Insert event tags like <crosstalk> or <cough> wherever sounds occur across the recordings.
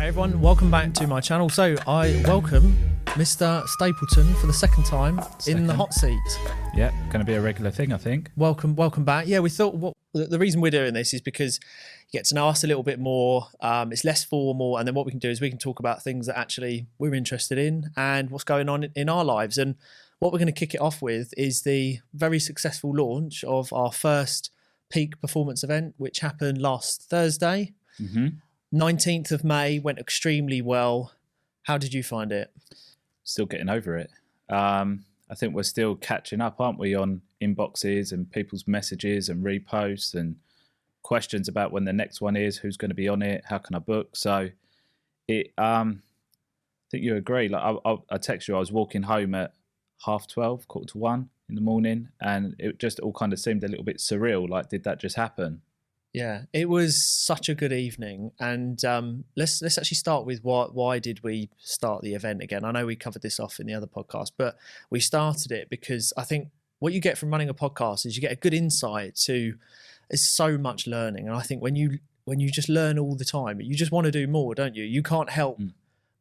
Hey everyone, welcome back to my channel. So I welcome Mr. Stapleton for the second time in Second. the hot seat. Yeah, going to be a regular thing, I think. Welcome, welcome back. Yeah, we thought what the the reason we're doing this is because you get to know us a little bit more. Um, it's less formal, and then what we can do is we can talk about things that actually we're interested in and what's going on in- in our lives. And what we're going to kick it off with is the very successful launch of our first peak performance event, which happened last Thursday. hmm 19th of May went extremely well. How did you find it? Still getting over it. Um, I think we're still catching up, aren't we, on inboxes and people's messages and reposts and questions about when the next one is, who's going to be on it, how can I book? So, it. Um, I think you agree. Like I, I, I text you, I was walking home at half twelve, quarter to one in the morning, and it just all kind of seemed a little bit surreal. Like, did that just happen? Yeah, it was such a good evening, and um, let's let's actually start with why why did we start the event again? I know we covered this off in the other podcast, but we started it because I think what you get from running a podcast is you get a good insight to. There's so much learning, and I think when you when you just learn all the time, you just want to do more, don't you? You can't help Mm.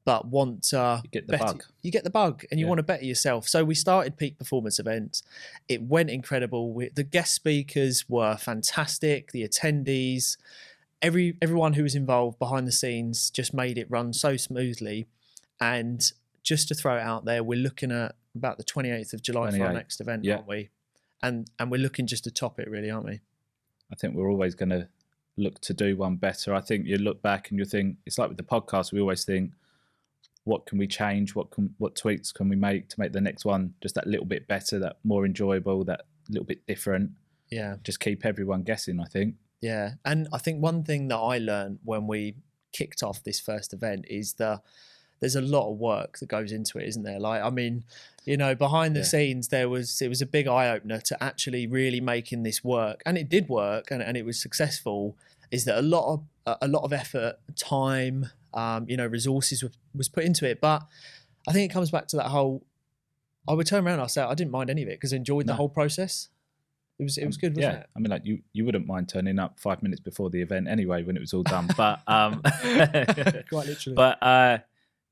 But want uh, You get the better- bug. You get the bug, and you Yeah. want to better yourself. So we started peak performance events. It went incredible. We, the guest speakers were fantastic. The attendees, every everyone who was involved behind the scenes, just made it run so smoothly. And just to throw it out there, we're looking at about the 28th of July for our next event, Yeah. aren't we? And and we're looking just to top it, really, aren't we? I think we're always going to look to do one better. I think you look back and you think it's like with the podcast. We always think, what can we change? What can what tweaks can we make to make the next one just that little bit better, that more enjoyable, that little bit different? Yeah. Just keep everyone guessing. I think. Yeah, and I think one thing that I learned when we kicked off this first event is the there's a lot of work that goes into it, isn't there? Like, I mean, you know, behind the Yeah. scenes, there was it was a big eye opener to actually really making this work, and it did work, and, and it was successful. Is that a lot of a- lot of effort, time, um, you know, resources was, was put into it, but I think it comes back to that whole. I would turn around and I say I didn't mind any of it because I enjoyed the whole process. It was it was good, wasn't yeah, it? I mean, like you, you wouldn't mind turning up five minutes before the event anyway when it was all done. <laughs> But um, Quite literally. but uh,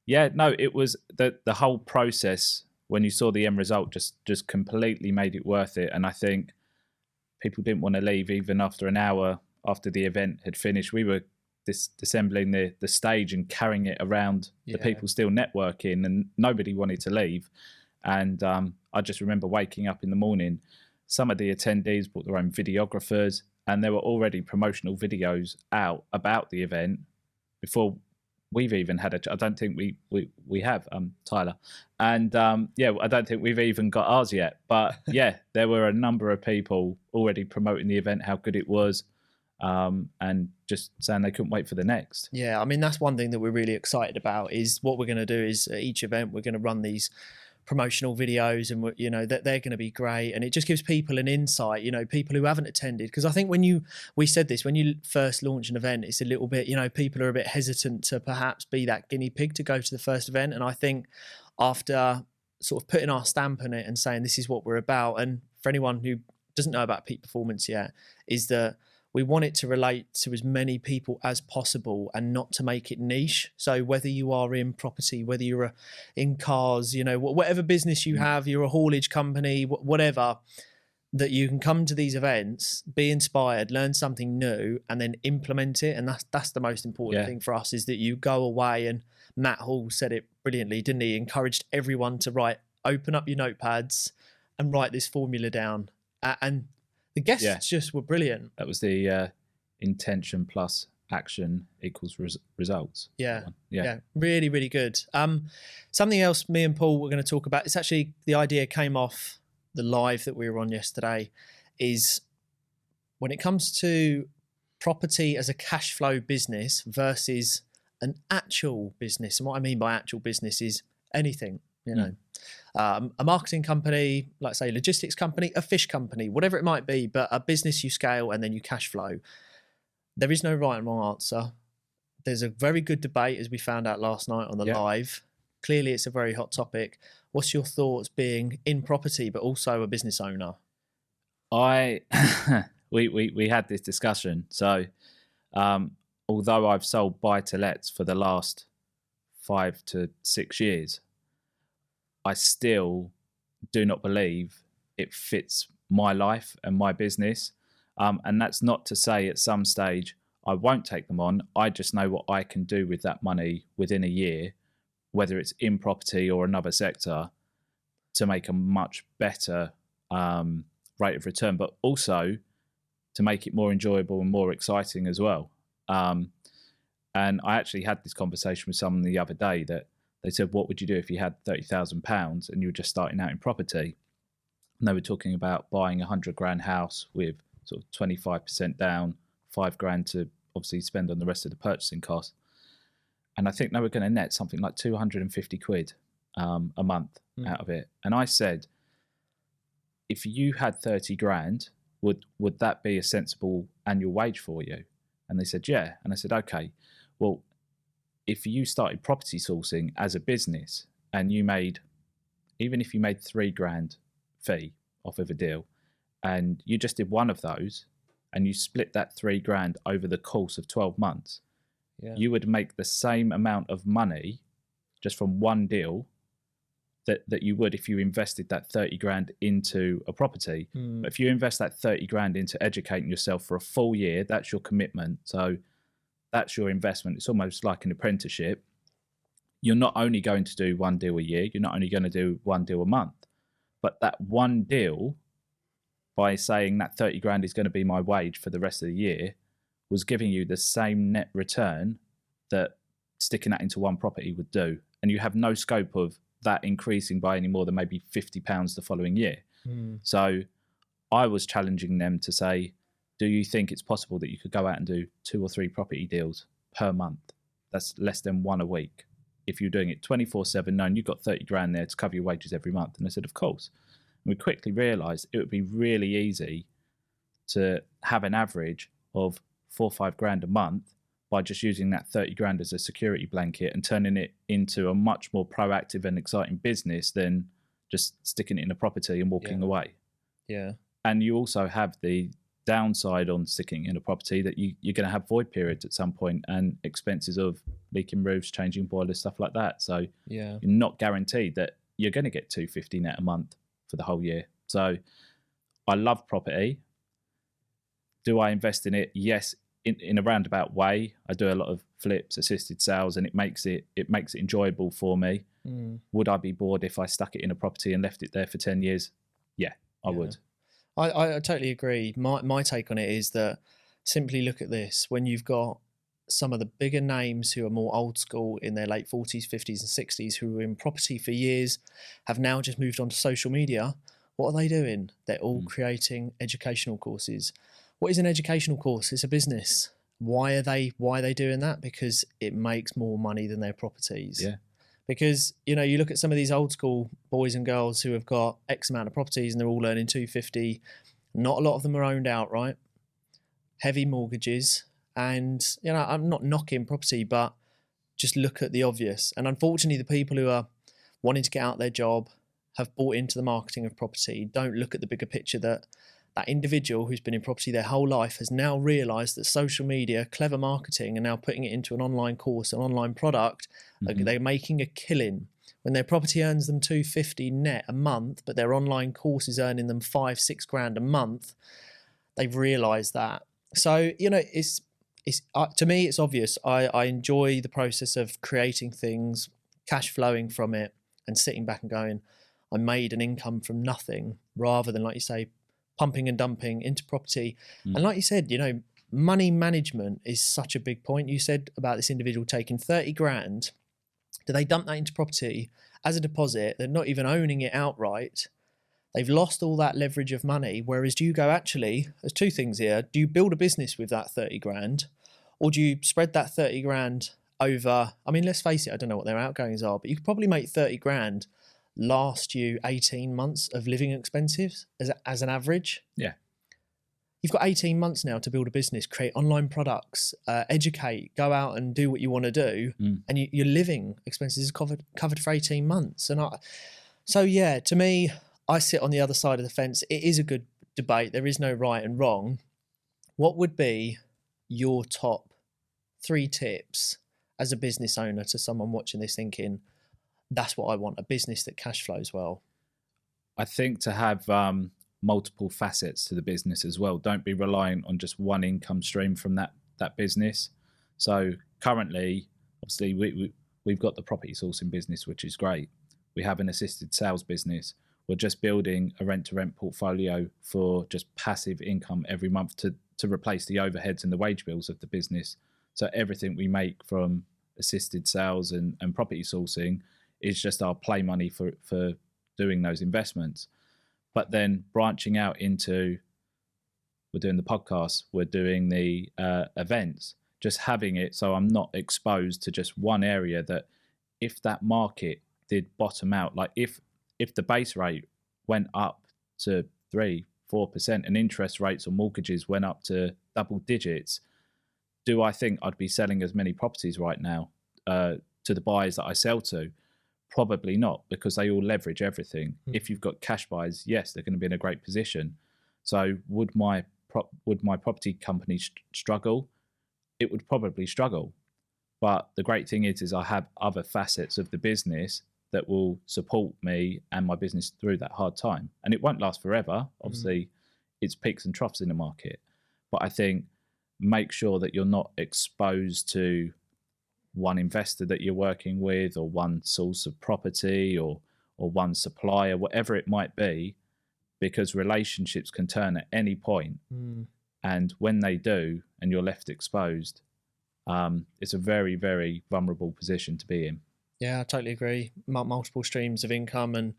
yeah, no, it was the the whole process when you saw the end result just just completely made it worth it. And I think people didn't want to leave even after an hour after the event had finished. We were dis- disassembling the the stage and carrying it around the people still networking, and nobody wanted to leave. And um, I just remember waking up in the morning. Some of the attendees brought their own videographers, and there were already promotional videos out about the event before we've even had a. ch- I don't think we we we have um Tyler, and um yeah, I don't think we've even got ours yet. But <laughs> yeah, there were a number of people already promoting the event, how good it was, um, and just saying they couldn't wait for the next. Yeah, I mean that's one thing that we're really excited about is what we're going to do is at each event we're going to run these promotional videos and you know that they're going to be great. And it just gives people an insight you know people who haven't attended. Because i think when you we said this when you first launch an event it's a little bit you know people are a bit hesitant to perhaps be that guinea pig to go to the first event. And i think after sort of putting our stamp on it and saying this is what we're about and for anyone who doesn't know about peak performance yet is that we want it to relate to as many people as possible and not to make it niche. So whether you are in property, whether you're a, in cars, you know, whatever business you Mm. have, you're a haulage company, whatever, that you can come to these events, be inspired, learn something new, and then implement it. And that's that's the most important Yeah. thing for us is that you go away. And Matt Hall said it brilliantly, didn't he? Encouraged everyone to write, open up your notepads, and write this formula down. And the guests Yeah. just were brilliant. That was the uh, intention plus action equals res- results. Yeah. yeah. yeah, really really good um something else me and paul were going to talk about it's actually the idea came off the live that we were on yesterday is when it comes to property as a cash flow business versus an actual business and what i mean by actual business is anything you Mm. Um, a marketing company like say logistics company a fish company whatever it might be but a business you scale and then you cash flow. There is no right and wrong answer. There's a very good debate as we found out last night on the Yeah. live. Clearly it's a very hot topic. What's your thoughts being in property but also a business owner? I <laughs> we, we we had this discussion. So um, although I've sold buy to lets for the last five to six years, I still do not believe it fits my life and my business. Um, and that's not to say at some stage I won't take them on. I just know what I can do with that money within a year, whether it's in property or another sector, to make a much better um, rate of return, but also to make it more enjoyable and more exciting as well. Um, and I actually had this conversation with someone the other day that they said, "What would you do if you had thirty thousand pounds and you were just starting out in property?" And they were talking about buying a hundred grand house with sort of twenty five percent down, five grand to obviously spend on the rest of the purchasing cost. And I think they were going to net something like two hundred and fifty quid um, a month mm. out of it. And I said, if you had thirty grand, would would that be a sensible annual wage for you? And they said, yeah. And I said, okay. Well, if you started property sourcing as a business and you made, even if you made three grand fee off of a deal, and you just did one of those, and you split that three grand over the course of 12 months, yeah. you would make the same amount of money just from one deal that, that you would if you invested that 30 grand into a property. Mm. But if you invest that 30 grand into educating yourself for a full year, that's your commitment. So that's your investment. It's almost like an apprenticeship. You're not only going to do one deal a year, you're not only going to do one deal a month, but that one deal, by saying that 30 grand is going to be my wage for the rest of the year, was giving you the same net return that sticking that into one property would do. And you have no scope of that increasing by any more than maybe 50 pounds the following year. Mm. So I was challenging them to say, do you think it's possible that you could go out and do two or three property deals per month? That's less than one a week. If you're doing it 24 7, knowing you've got 30 grand there to cover your wages every month. And I said, Of course. And we quickly realized it would be really easy to have an average of four or five grand a month by just using that 30 grand as a security blanket and turning it into a much more proactive and exciting business than just sticking it in a property and walking yeah. away. Yeah. And you also have the downside on sticking in a property that you, you're going to have void periods at some point and expenses of leaking roofs, changing boilers, stuff like that. So yeah, you're not guaranteed that you're going to get 250 net a month for the whole year. So I love property. Do I invest in it? Yes, in, in a roundabout way. I do a lot of flips, assisted sales, and it makes it it makes it enjoyable for me. Mm. Would I be bored if I stuck it in a property and left it there for 10 years? Yeah, I yeah. would. I, I totally agree. My my take on it is that simply look at this when you've got some of the bigger names who are more old school in their late 40s, 50s, and 60s who were in property for years have now just moved on to social media. What are they doing? They're all mm. creating educational courses. What is an educational course? It's a business. Why are they why are they doing that? Because it makes more money than their properties. Yeah because you know you look at some of these old school boys and girls who have got X amount of properties and they're all earning 250. Not a lot of them are owned outright, heavy mortgages, and you know I'm not knocking property, but just look at the obvious. And unfortunately, the people who are wanting to get out their job have bought into the marketing of property. Don't look at the bigger picture that that individual who's been in property their whole life has now realized that social media, clever marketing, and now putting it into an online course, an online product, mm-hmm. they're making a killing. When their property earns them 250 net a month, but their online course is earning them five, six grand a month, they've realized that. So, you know, it's it's uh, to me it's obvious. I, I enjoy the process of creating things, cash flowing from it, and sitting back and going, I made an income from nothing rather than, like you say, pumping and dumping into property. Mm. And like you said, you know, money management is such a big point. You said about this individual taking 30 grand. Do they dump that into property as a deposit? They're not even owning it outright. They've lost all that leverage of money. Whereas, do you go, actually, there's two things here. Do you build a business with that 30 grand? Or do you spread that 30 grand over? I mean, let's face it, I don't know what their outgoings are, but you could probably make 30 grand last you 18 months of living expenses as, as an average. Yeah. You've got 18 months now to build a business, create online products, uh, educate, go out and do what you want to do. Mm. And you, your living expenses is covered, covered for 18 months. And I, so, yeah, to me, I sit on the other side of the fence. It is a good debate. There is no right and wrong. What would be your top three tips as a business owner to someone watching this thinking, that's what I want a business that cash flows well? I think to have um, multiple facets to the business as well. Don't be reliant on just one income stream from that that business. So currently, obviously, we, we we've got the property sourcing business, which is great. We have an assisted sales business. We're just building a rent to rent portfolio for just passive income every month to to replace the overheads and the wage bills of the business. So everything we make from assisted sales and, and property sourcing is just our play money for, for doing those investments. But then branching out into we're doing the podcast, we're doing the uh, events, just having it so I'm not exposed to just one area that if that market did bottom out, like if if the base rate went up to three, four percent and interest rates on mortgages went up to double digits, do I think I'd be selling as many properties right now uh, to the buyers that I sell to? Probably not, because they all leverage everything. Mm. If you've got cash buyers, yes, they're going to be in a great position. So would my pro- would my property company st- struggle? It would probably struggle. But the great thing is, is I have other facets of the business that will support me and my business through that hard time. And it won't last forever. Mm. Obviously, mm. it's peaks and troughs in the market. But I think make sure that you're not exposed to one investor that you're working with or one source of property or or one supplier whatever it might be because relationships can turn at any point. Mm. and when they do and you're left exposed um, it's a very very vulnerable position to be in yeah, I totally agree. Multiple streams of income, and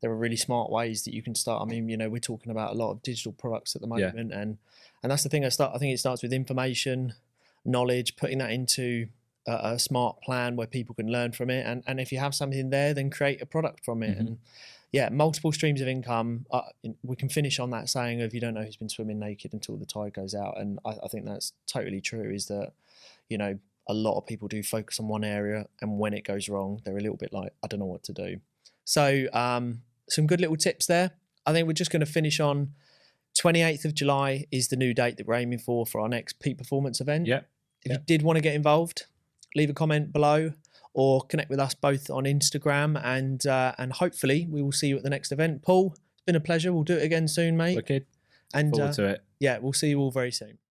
there are really smart ways that you can start. I mean, you know, we're talking about a lot of digital products at the moment, yeah. and and that's the thing. I start. I think it starts with information, knowledge, putting that into a, a, smart plan where people can learn from it, and and if you have something there, then create a product from it, mm-hmm. and yeah, multiple streams of income. Uh, we can finish on that saying of you don't know who's been swimming naked until the tide goes out, and I, I think that's totally true. Is that you know a lot of people do focus on one area, and when it goes wrong, they're a little bit like, I don't know what to do. So, um, some good little tips there. I think we're just going to finish on 28th of July is the new date that we're aiming for for our next peak performance event. Yeah. If you did want to get involved, leave a comment below or connect with us both on Instagram and uh, and hopefully we will see you at the next event. Paul, it's been a pleasure. We'll do it again soon, mate. Okay. And forward uh, to it. Yeah, we'll see you all very soon.